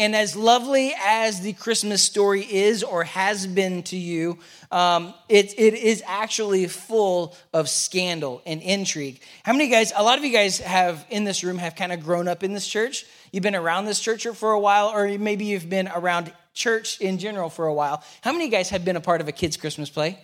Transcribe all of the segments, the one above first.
And as lovely as the Christmas story is or has been to you, um, it, it is actually full of scandal and intrigue. How many guys, a lot of you guys have in this room have kind of grown up in this church? You've been around this church for a while, or maybe you've been around church in general for a while. How many guys have been a part of a kid's Christmas play?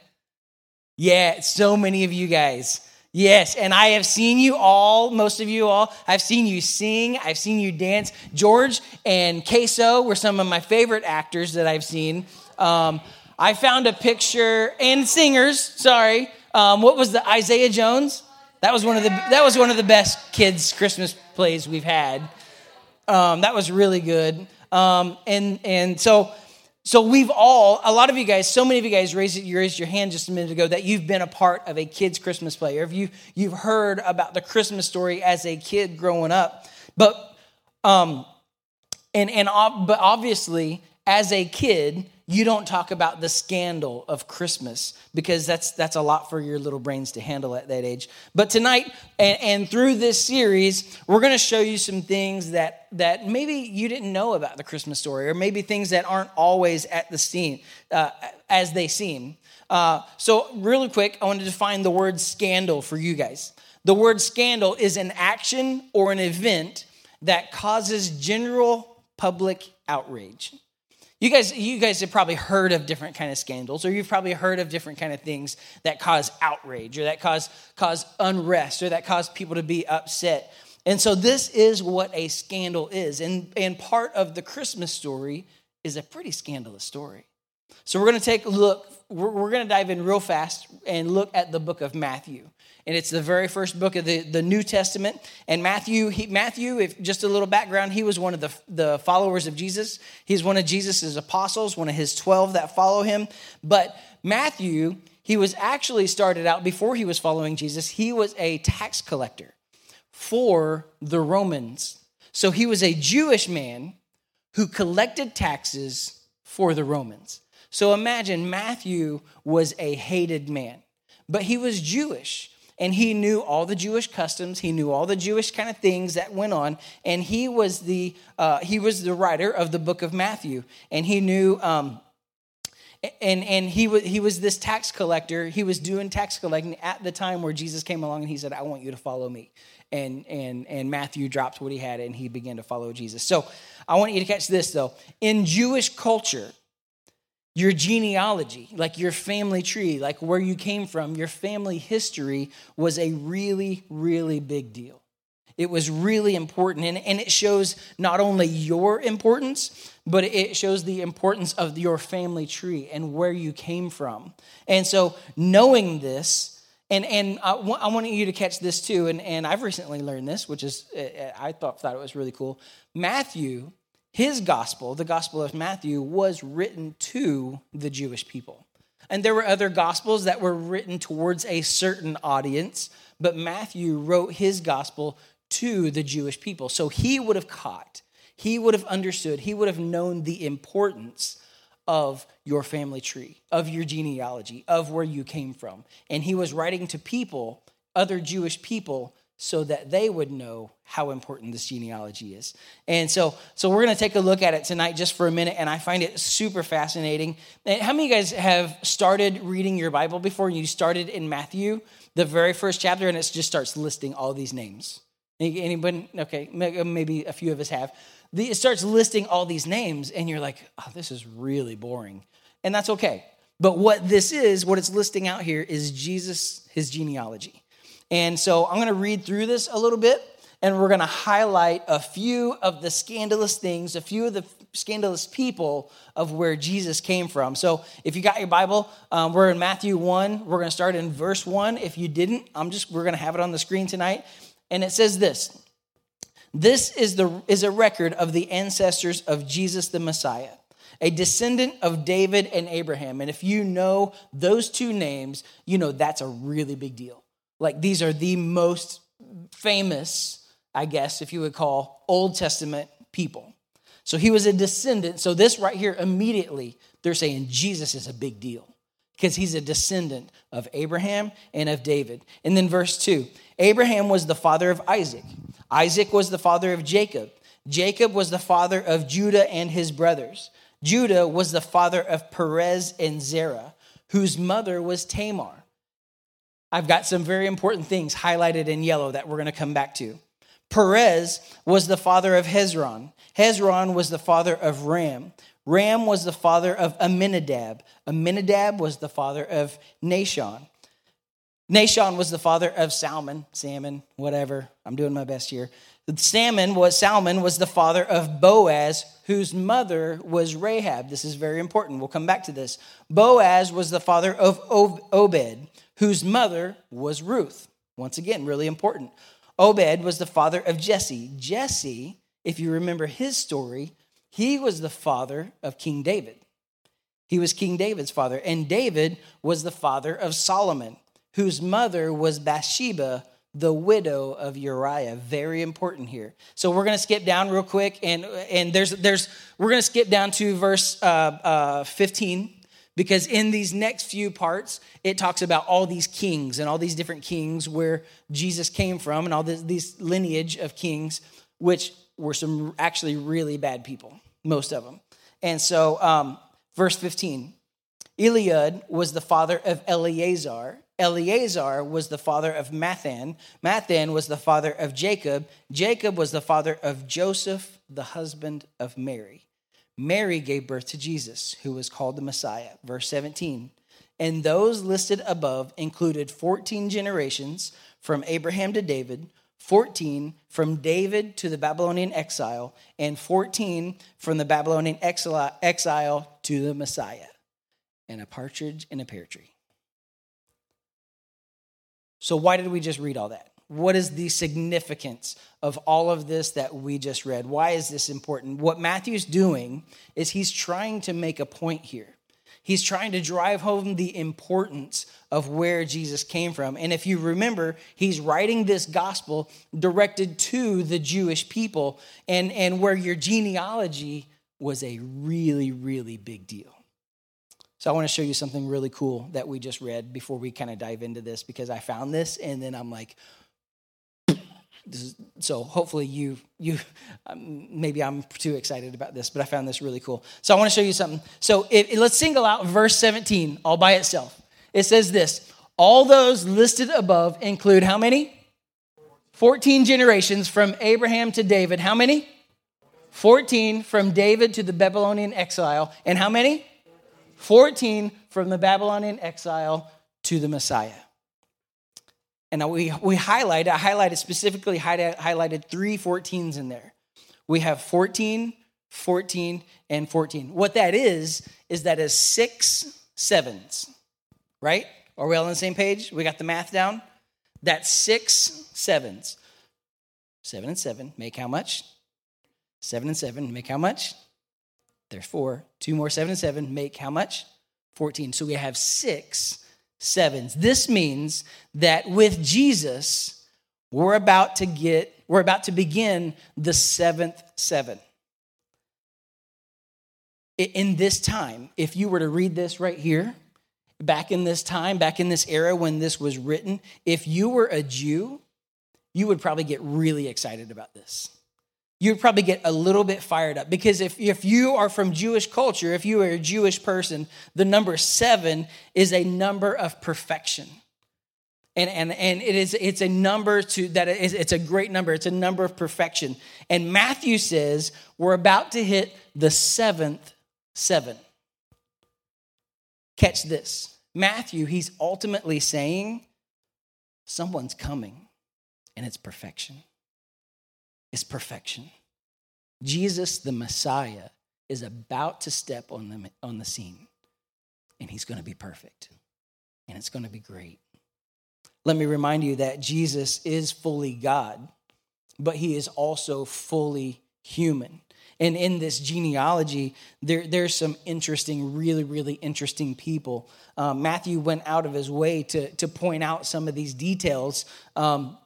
Yeah, so many of you guys. Yes, and I have seen you all, most of you all. I've seen you sing, I've seen you dance. George and Queso were some of my favorite actors that I've seen. Um, I found a picture, and singers, sorry. Um, what was the Isaiah Jones? That was one of the that was one of the best kids Christmas plays we've had. Um, that was really good. Um, and and so so we've all, a lot of you guys, so many of you guys raised, you raised your hand just a minute ago that you've been a part of a kid's Christmas play, or if you, you've heard about the Christmas story as a kid growing up. But, um, and, and, but obviously, as a kid, you don't talk about the scandal of Christmas because that's that's a lot for your little brains to handle at that age. But tonight and, and through this series, we're going to show you some things that that maybe you didn't know about the Christmas story, or maybe things that aren't always at the scene uh, as they seem. Uh, so, really quick, I want to define the word scandal for you guys. The word scandal is an action or an event that causes general public outrage. You guys, you guys have probably heard of different kind of scandals, or you've probably heard of different kind of things that cause outrage, or that cause cause unrest, or that cause people to be upset. And so this is what a scandal is. And, and part of the Christmas story is a pretty scandalous story. So we're going to take a look, we're, going to dive in real fast and look at the book of Matthew and it's the very first book of the, the New Testament. And Matthew, he, Matthew, if just a little background, he was one of the, the followers of Jesus. He's one of Jesus' apostles, one of his 12 that follow him. But Matthew, he was actually started out before he was following Jesus, he was a tax collector for the Romans. So he was a Jewish man who collected taxes for the Romans. So imagine Matthew was a hated man, but he was Jewish and he knew all the Jewish customs. He knew all the Jewish kind of things that went on, and he was the uh, he was the writer of the book of Matthew, and he knew. Um, and and he was he was this tax collector. He was doing tax collecting at the time where Jesus came along, and he said, "I want you to follow me." And and and Matthew dropped what he had, and he began to follow Jesus. So I want you to catch this though. In Jewish culture, your genealogy, like your family tree, like where you came from, your family history was a really, really big deal. It was really important. And, and it shows not only your importance, but it shows the importance of your family tree and where you came from. And so, knowing this, and, and I, w- I want you to catch this too, and, and I've recently learned this, which is, eh, eh, I thought, thought it was really cool. Matthew his gospel, the gospel of Matthew, was written to the Jewish people. And there were other gospels that were written towards a certain audience, but Matthew wrote his gospel to the Jewish people. So he would have caught, he would have understood, he would have known the importance of your family tree, of your genealogy, of where you came from. And he was writing to people, other Jewish people, so that they would know how important this genealogy is. And so, so we're going to take a look at it tonight just for a minute, and I find it super fascinating. And how many of you guys have started reading your Bible before? You started in Matthew, the very first chapter, and it just starts listing all these names. Anybody? Okay, maybe a few of us have. It starts listing all these names, and you're like, oh, this is really boring. And that's okay. But what this is, what it's listing out here, is Jesus, his genealogy. And so I'm going to read through this a little bit and we're going to highlight a few of the scandalous things, a few of the scandalous people of where Jesus came from. So if you got your Bible, um, we're in Matthew 1. We're going to start in verse 1. If you didn't, I'm just we're going to have it on the screen tonight. And it says this. This is the is a record of the ancestors of Jesus the Messiah a descendant of David and Abraham. And if you know those two names, you know that's a really big deal. Like these are the most famous, I guess, if you would call Old Testament people. So he was a descendant. So this right here, immediately, they're saying Jesus is a big deal because he's a descendant of Abraham and of David. And then verse 2 Abraham was the father of Isaac, Isaac was the father of Jacob, Jacob was the father of Judah and his brothers. Judah was the father of Perez and Zerah, whose mother was Tamar. I've got some very important things highlighted in yellow that we're going to come back to. Perez was the father of Hezron. Hezron was the father of Ram. Ram was the father of Aminadab. Aminadab was the father of Nahshon. Nahshon was the father of Salmon, Salmon, whatever. I'm doing my best here. Salmon was Salmon was the father of Boaz, whose mother was Rahab. This is very important. We'll come back to this. Boaz was the father of Obed, whose mother was Ruth. Once again, really important. Obed was the father of Jesse. Jesse, if you remember his story, he was the father of King David. He was King David's father. And David was the father of Solomon, whose mother was Bathsheba, the widow of Uriah. Very important here. So we're going to skip down real quick, and and there's there's we're going to skip down to verse uh, uh, 15 because in these next few parts it talks about all these kings and all these different kings where Jesus came from, and all this, these lineage of kings, which were some actually really bad people, most of them. And so, um, verse 15. Eliud was the father of Eleazar, Eleazar was the father of Matthan. Matthan was the father of Jacob. Jacob was the father of Joseph, the husband of Mary. Mary gave birth to Jesus, who was called the Messiah. Verse 17. And those listed above included 14 generations from Abraham to David, 14 from David to the Babylonian exile, and 14 from the Babylonian exile to the Messiah. And a partridge in a pear tree. So, why did we just read all that? What is the significance of all of this that we just read? Why is this important? What Matthew's doing is he's trying to make a point here. He's trying to drive home the importance of where Jesus came from. And if you remember, he's writing this gospel directed to the Jewish people and, and where your genealogy was a really, really big deal. So I want to show you something really cool that we just read before we kind of dive into this because I found this and then I'm like, is, so hopefully you you um, maybe I'm too excited about this, but I found this really cool. So I want to show you something. So it, let's single out verse 17 all by itself. It says this: All those listed above include how many? 14 generations from Abraham to David. How many? 14 from David to the Babylonian exile. And how many? 14 from the Babylonian exile to the Messiah. And we, we highlighted, I highlighted specifically highlighted three 14s in there. We have 14, 14, and 14. What that is, is that is six sevens, right? Are we all on the same page? We got the math down? That's six sevens. Seven and seven make how much? Seven and seven make how much? There's four. Two more seven and seven make how much? 14. So we have six sevens. This means that with Jesus, we're about to get, we're about to begin the seventh seven. In this time, if you were to read this right here, back in this time, back in this era when this was written, if you were a Jew, you would probably get really excited about this you'd probably get a little bit fired up. Because if, if you are from Jewish culture, if you are a Jewish person, the number seven is a number of perfection. And, and, and it is it's a number to that is it's a great number. It's a number of perfection. And matthew says we're about to hit the seventh seven. Catch this. Matthew he's ultimately saying someone's coming and it's perfection is perfection. Jesus, the Messiah, is about to step on the, on the scene, and he's going to be perfect, and it's going to be great. Let me remind you that Jesus is fully God, but he is also fully human. And in this genealogy, there, there's some interesting, really, really interesting people. Um, Matthew went out of his way to, to point out some of these details. Um,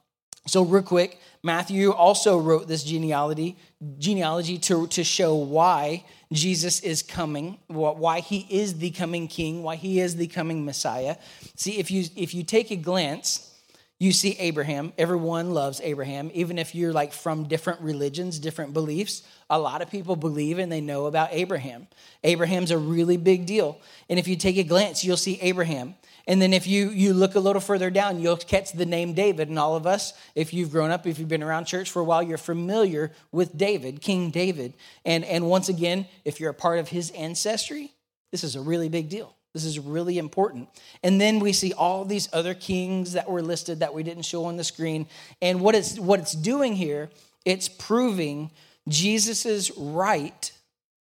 so, real quick, Matthew also wrote this genealogy, genealogy to, to show why Jesus is coming, why he is the coming king, why he is the coming Messiah. See, if you if you take a glance, you see Abraham. Everyone loves Abraham, even if you're like from different religions, different beliefs. A lot of people believe and they know about Abraham. Abraham's a really big deal. And if you take a glance, you'll see Abraham. And then if you, you look a little further down, you'll catch the name David. And all of us, if you've grown up, if you've been around church for a while, you're familiar with David, King David. And, and once again, if you're a part of his ancestry, this is a really big deal. This is really important. And then we see all these other kings that were listed that we didn't show on the screen. And what it's, what it's doing here, it's proving Jesus' right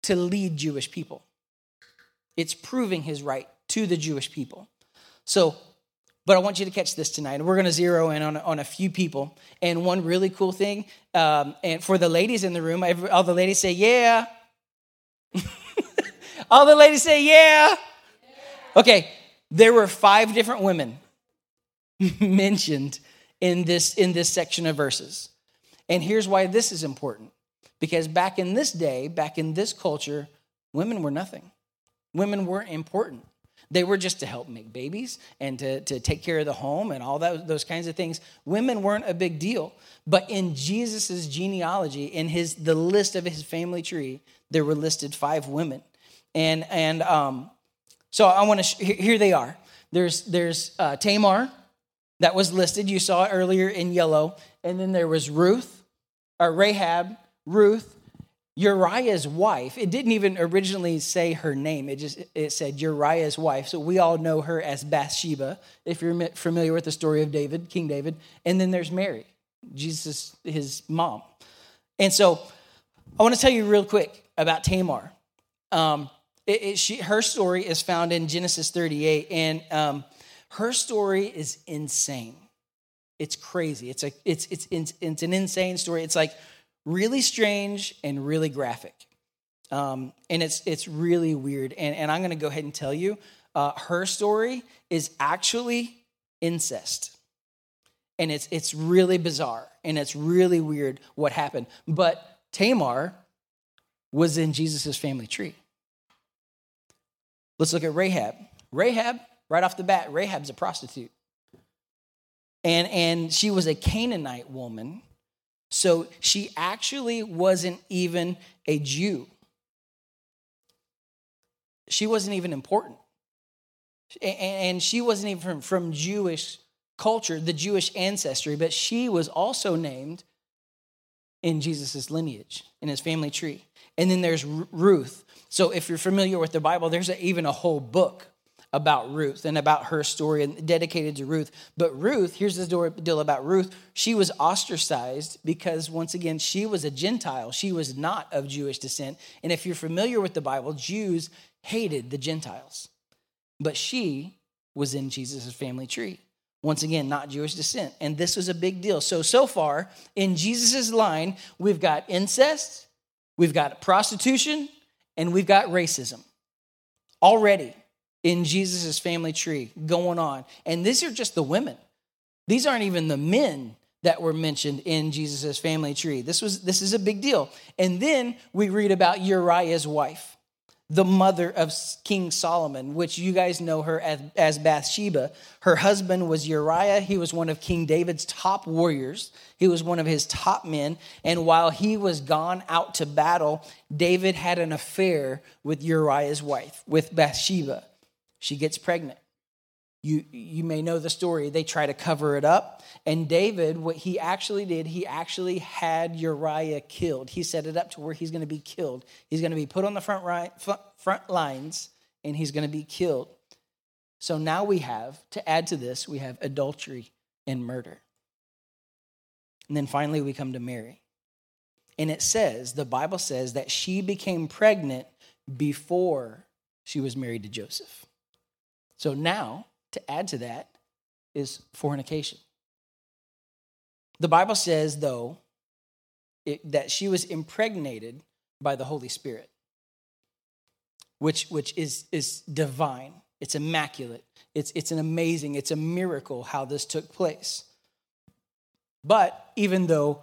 to lead Jewish people. It's proving his right to the Jewish people. So, but I want you to catch this tonight. We're going to zero in on, on a few people. And one really cool thing, um, and for the ladies in the room, all the ladies say, yeah. all the ladies say, yeah. Okay, there were five different women mentioned in this, in this section of verses. And here's why this is important. Because back in this day, back in this culture, women were nothing. Women weren't important. They were just to help make babies and to, to take care of the home and all that, those kinds of things. Women weren't a big deal. But in Jesus' genealogy, in his the list of his family tree, there were listed five women. And, and um, so I want to, sh- here they are. There's, there's uh, Tamar that was listed. You saw earlier in yellow. And then there was Ruth, or Rahab, Ruth, Uriah's wife. It didn't even originally say her name. It just it said Uriah's wife. So we all know her as Bathsheba, if you're familiar with the story of David, King David. And then there's Mary, Jesus, his mom. And so I want to tell you real quick about Tamar. Um, it, it, she, her story is found in Genesis 38, and um, her story is insane. It's crazy. It's a it's it's it's, it's an insane story. It's like really strange and really graphic. Um, and it's, it's really weird. And, and I'm going to go ahead and tell you uh, her story is actually incest. And it's, it's really bizarre and it's really weird what happened. But Tamar was in Jesus' family tree. Let's look at Rahab. Rahab, right off the bat, Rahab's a prostitute. And, and she was a Canaanite woman so she actually wasn't even a Jew. She wasn't even important. And she wasn't even from, Jewish culture, the Jewish ancestry, but she was also named in Jesus' lineage, in his family tree. And then there's Ruth. So if you're familiar with the Bible, there's even a whole book about Ruth and about her story and dedicated to Ruth. But Ruth, here's the deal about Ruth. She was ostracized because, once again, she was a Gentile. She was not of Jewish descent. And if you're familiar with the Bible, Jews hated the Gentiles. But she was in Jesus' family tree. Once again, not Jewish descent. And this was a big deal. So, so far in Jesus' line, we've got incest, we've got prostitution, and we've got racism already in Jesus' family tree going on. And these are just the women. These aren't even the men that were mentioned in Jesus' family tree. This was this is a big deal. And then we read about Uriah's wife, the mother of King Solomon, which you guys know her as, as Bathsheba. Her husband was Uriah. He was one of King David's top warriors. He was one of his top men. And while he was gone out to battle, David had an affair with Uriah's wife, with Bathsheba. She gets pregnant. You, you may know the story. They try to cover it up. And David, what he actually did, he actually had Uriah killed. He set it up to where he's going to be killed. He's going to be put on the front, right, front lines and he's going to be killed. So now we have, to add to this, we have adultery and murder. And then finally, we come to Mary. And it says, the Bible says that she became pregnant before she was married to Joseph. So now, to add to that, is fornication. The Bible says, though, it, that she was impregnated by the Holy Spirit, which, which is, is divine. It's immaculate. It's, it's an amazing, it's a miracle how this took place. But even though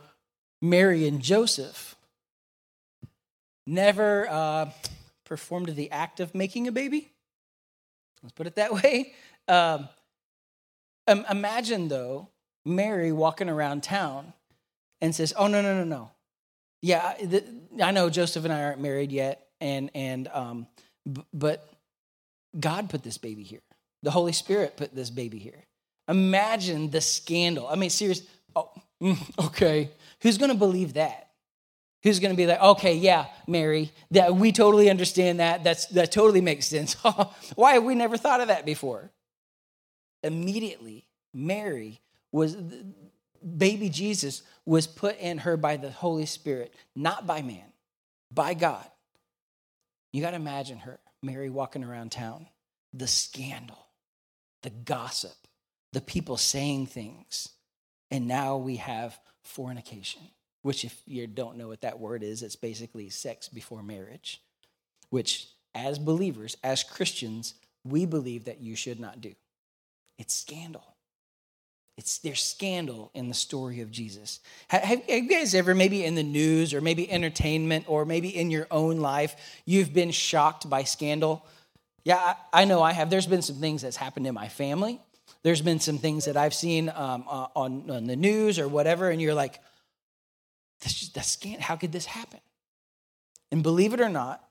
Mary and Joseph never uh, performed the act of making a baby, Let's put it that way. Um, imagine, though, Mary walking around town and says, "Oh no, no, no, no. Yeah, I know Joseph and I aren't married yet, and and um, but God put this baby here. The Holy Spirit put this baby here. Imagine the scandal. I mean, serious. Oh, okay, who's going to believe that? Who's going to be like, okay, yeah, Mary, that we totally understand that. That's that totally makes sense. Why have we never thought of that before? Immediately, Mary was baby Jesus was put in her by the Holy Spirit, not by man, by God. You got to imagine her, Mary walking around town, the scandal, the gossip, the people saying things. And now we have fornication, which, if you don't know what that word is, it's basically sex before marriage, which, as believers, as Christians, we believe that you should not do. It's scandal. It's there's scandal in the story of Jesus. Have, have, you guys ever, maybe in the news or maybe entertainment or maybe in your own life, you've been shocked by scandal? Yeah, I, I know I have. There's been some things that's happened in my family. There's been some things that I've seen um, uh, on, on the news or whatever, and you're like, that's, just that's scandal. How could this happen? And believe it or not,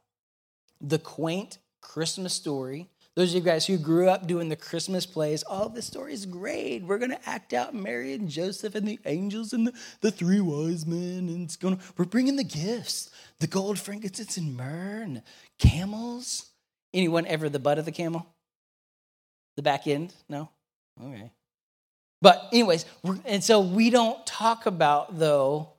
the quaint Christmas story those of you guys who grew up doing the Christmas plays, oh, this story is great. We're to act out Mary and Joseph and the angels and the, the three wise men. And it's to, we're bringing the gifts the gold, frankincense, and myrrh, and camels. Anyone ever the butt of the camel? The back end? No? Okay. But, anyways, and so we don't talk about, though,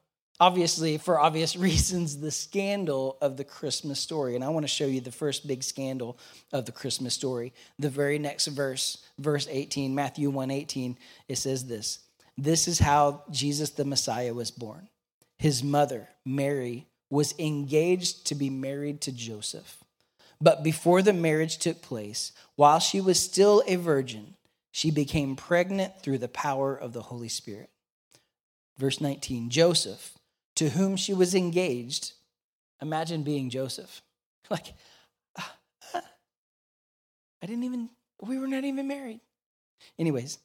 obviously, for obvious reasons, the scandal of the Christmas story. And I want to show you the first big scandal of the Christmas story. The very next verse, verse 18, Matthew 1 18, it says this This is how Jesus the Messiah was born. His mother, Mary, was engaged to be married to Joseph. But before the marriage took place, while she was still a virgin, she became pregnant through the power of the Holy Spirit. Verse 19 Joseph, to whom she was engaged. Imagine being Joseph. Like, uh, uh, I didn't even, we were not even married. Anyways,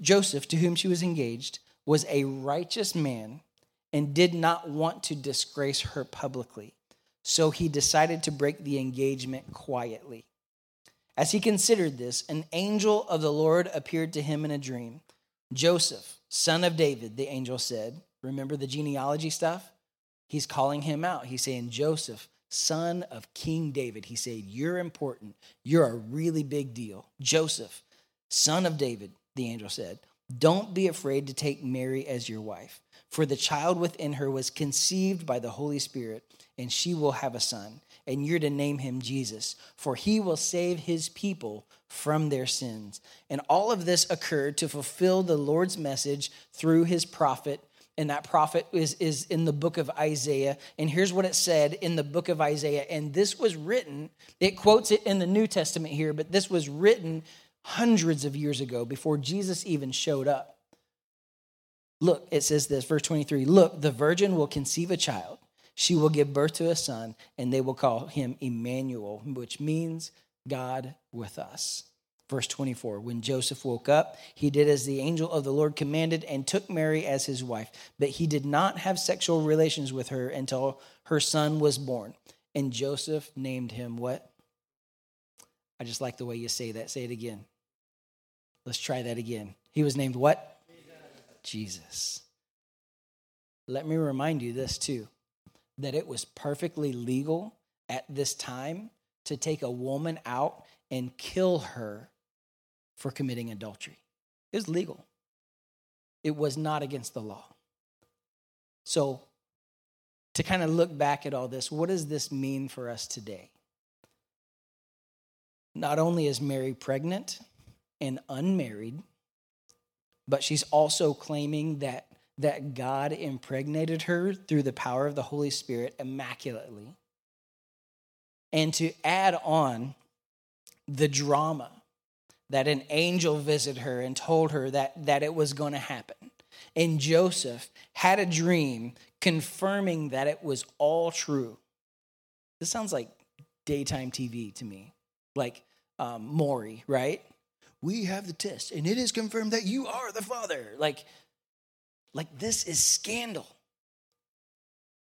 Joseph, to whom she was engaged, was a righteous man and did not want to disgrace her publicly. So he decided to break the engagement quietly. As he considered this, an angel of the Lord appeared to him in a dream. Joseph, son of David, the angel said, Remember the genealogy stuff? He's calling him out. He's saying, Joseph, son of King David. He said, You're important. You're a really big deal. Joseph, son of David, the angel said, Don't be afraid to take Mary as your wife, for the child within her was conceived by the Holy Spirit, and she will have a son, and you're to name him Jesus, for he will save his people from their sins. And all of this occurred to fulfill the Lord's message through his prophet and that prophet is, is in the book of Isaiah. And here's what it said in the book of Isaiah. And this was written, it quotes it in the New Testament here, but this was written hundreds of years ago before Jesus even showed up. Look, it says this, verse 23 Look, the virgin will conceive a child. She will give birth to a son, and they will call him Emmanuel, which means God with us. Verse 24 When Joseph woke up, he did as the angel of the Lord commanded and took Mary as his wife. But he did not have sexual relations with her until her son was born. And Joseph named him what? I just like the way you say that. Say it again. Let's try that again. He was named what? Jesus. Jesus. Let me remind you this too that it was perfectly legal at this time to take a woman out and kill her for committing adultery. It was legal, it was not against the law. So, to kind of look back at all this, what does this mean for us today? Not only is Mary pregnant and unmarried, but she's also claiming that, that God impregnated her through the power of the Holy Spirit immaculately. And to add on the drama that an angel visited her and told her that, that it was going to happen. And Joseph had a dream confirming that it was all true. This sounds like daytime TV to me, like um, Maury, right? we have the test and it is confirmed that you are the father. Like, like this is scandal.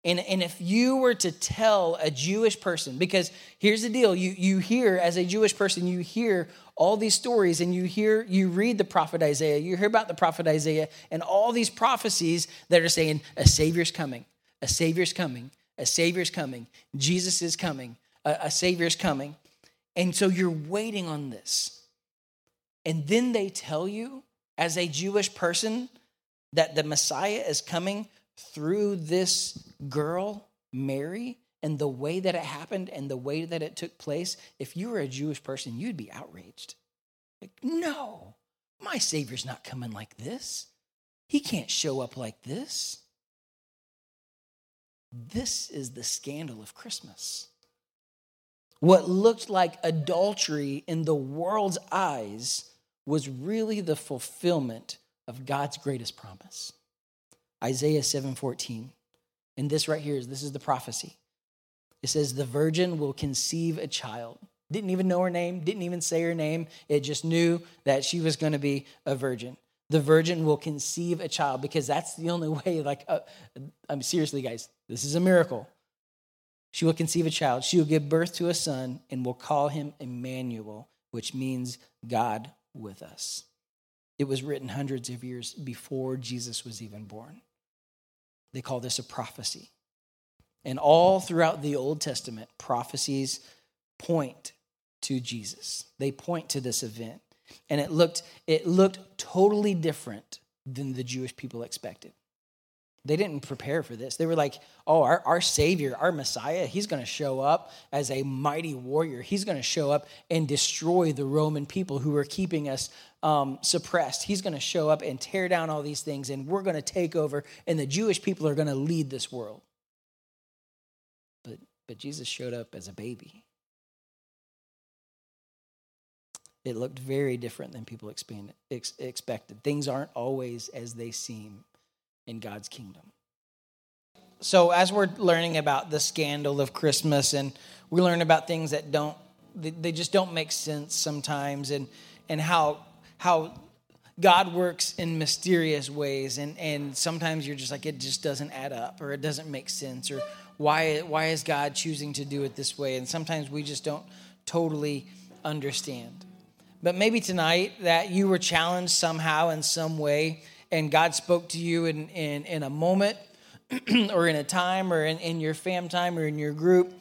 And, and if you were to tell a Jewish person, because here's the deal, you, you hear, as a Jewish person, you hear all these stories and you hear, you read the prophet Isaiah, you hear about the prophet Isaiah and all these prophecies that are saying a Savior's coming, a Savior's coming, a Savior's coming, Jesus is coming, a, a Savior's coming. And so you're waiting on this. And then they tell you, as a Jewish person, that the Messiah is coming through this girl, Mary, and the way that it happened and the way that it took place, if you were a Jewish person, you'd be outraged. Like, no, my Savior's not coming like this. He can't show up like this. This is the scandal of Christmas. What looked like adultery in the world's eyes was really the fulfillment of God's greatest promise. Isaiah 7:14. And this right here is this is the prophecy. It says the virgin will conceive a child. Didn't even know her name, didn't even say her name. It just knew that she was going to be a virgin. The virgin will conceive a child because that's the only way like uh, I'm seriously guys, this is a miracle. She will conceive a child. She will give birth to a son and will call him Emmanuel, which means God with us. It was written hundreds of years before Jesus was even born. They call this a prophecy. And all throughout the Old Testament, prophecies point to Jesus. They point to this event. And it looked, it looked totally different than the Jewish people expected. They didn't prepare for this. They were like, oh, our, our Savior, our Messiah, he's going to show up as a mighty warrior. He's going to show up and destroy the Roman people who are keeping us um, suppressed. He's going to show up and tear down all these things, and we're going to take over, and the Jewish people are going to lead this world. But, but Jesus showed up as a baby. It looked very different than people expected. Things aren't always as they seem in God's kingdom. So, as we're learning about the scandal of Christmas, and we learn about things that don't, they just don't make sense sometimes, and, and how, how God works in mysterious ways, and, and sometimes you're just like, it just doesn't add up, or it doesn't make sense, or why, why is God choosing to do it this way? And sometimes we just don't totally understand. But maybe tonight that you were challenged somehow in some way and God spoke to you in, in, in a moment or in a time or in, in your fam time or in your group,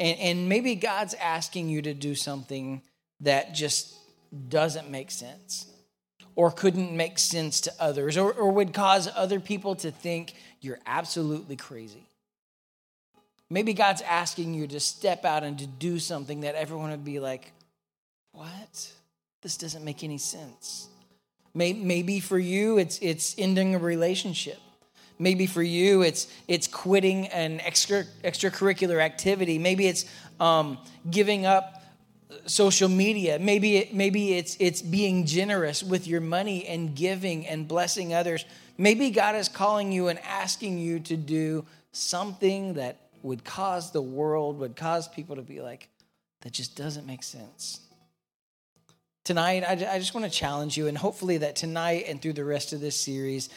and, and maybe God's asking you to do something that just doesn't make sense or couldn't make sense to others or, or would cause other people to think you're absolutely crazy. Maybe God's asking you to step out and to do something that everyone would be like, what? This doesn't make any sense. Maybe for you, it's, it's ending a relationship. Maybe for you, it's, it's quitting an extra, extracurricular activity. Maybe it's um, giving up social media. Maybe, it, maybe it's, it's being generous with your money and giving and blessing others. Maybe God is calling you and asking you to do something that would cause the world, would cause people to be like, that just doesn't make sense tonight, I, I just want to challenge you, and hopefully that tonight and through the rest of this series,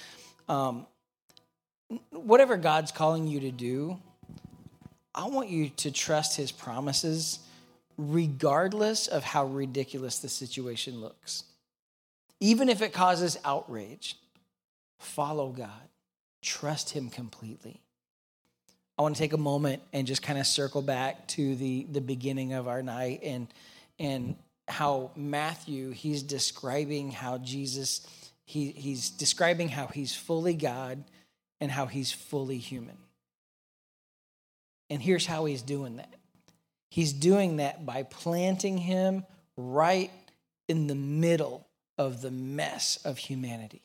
um, whatever God's calling you to do, I want you to trust His promises, regardless of how ridiculous the situation looks. Even if it causes outrage, follow God, trust Him completely. I want to take a moment and just kind of circle back to the, the beginning of our night and and how Matthew, he's describing how Jesus, he, he's describing how he's fully God and how he's fully human. And here's how he's doing that he's doing that by planting him right in the middle of the mess of humanity.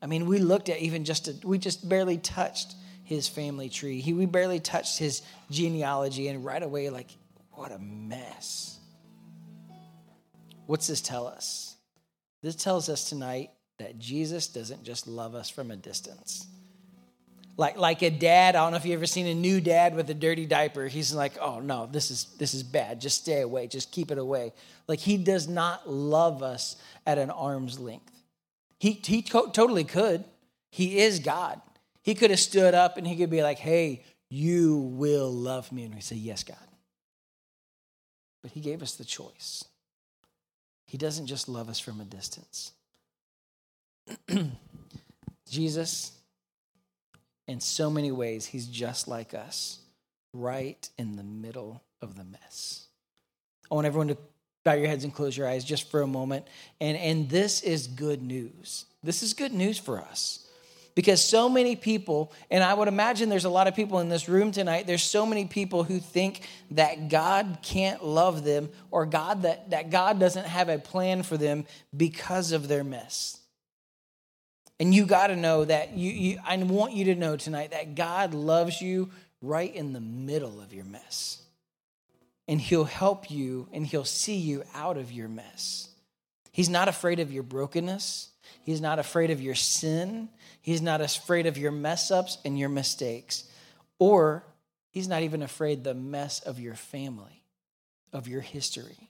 I mean, we looked at even just, a, we just barely touched his family tree. He, we barely touched his genealogy, and right away, like, what a mess. What's this tell us? This tells us tonight that Jesus doesn't just love us from a distance. like like a dad. I don't know if you've ever seen a new dad with a dirty diaper. He's like, oh no, this is this is bad. Just stay away. Just keep it away. Like he does not love us at an arm's length. He he to- totally could. He is God. He could have stood up and he could be like, hey, you will love me. And we say, yes, God. But he gave us the choice. He doesn't just love us from a distance. Jesus, in so many ways, he's just like us, right in the middle of the mess. I want everyone to bow your heads and close your eyes just for a moment. And, and this is good news. This is good news for us. Because so many people, and I would imagine there's a lot of people in this room tonight, there's so many people who think that God can't love them or God that, that God doesn't have a plan for them because of their mess. And you got to know that you, you, I want you to know tonight that God loves you right in the middle of your mess. And He'll help you and He'll see you out of your mess. He's not afraid of your brokenness, He's not afraid of your sin, He's not afraid of your mess ups and your mistakes. Or He's not even afraid the mess of your family, of your history.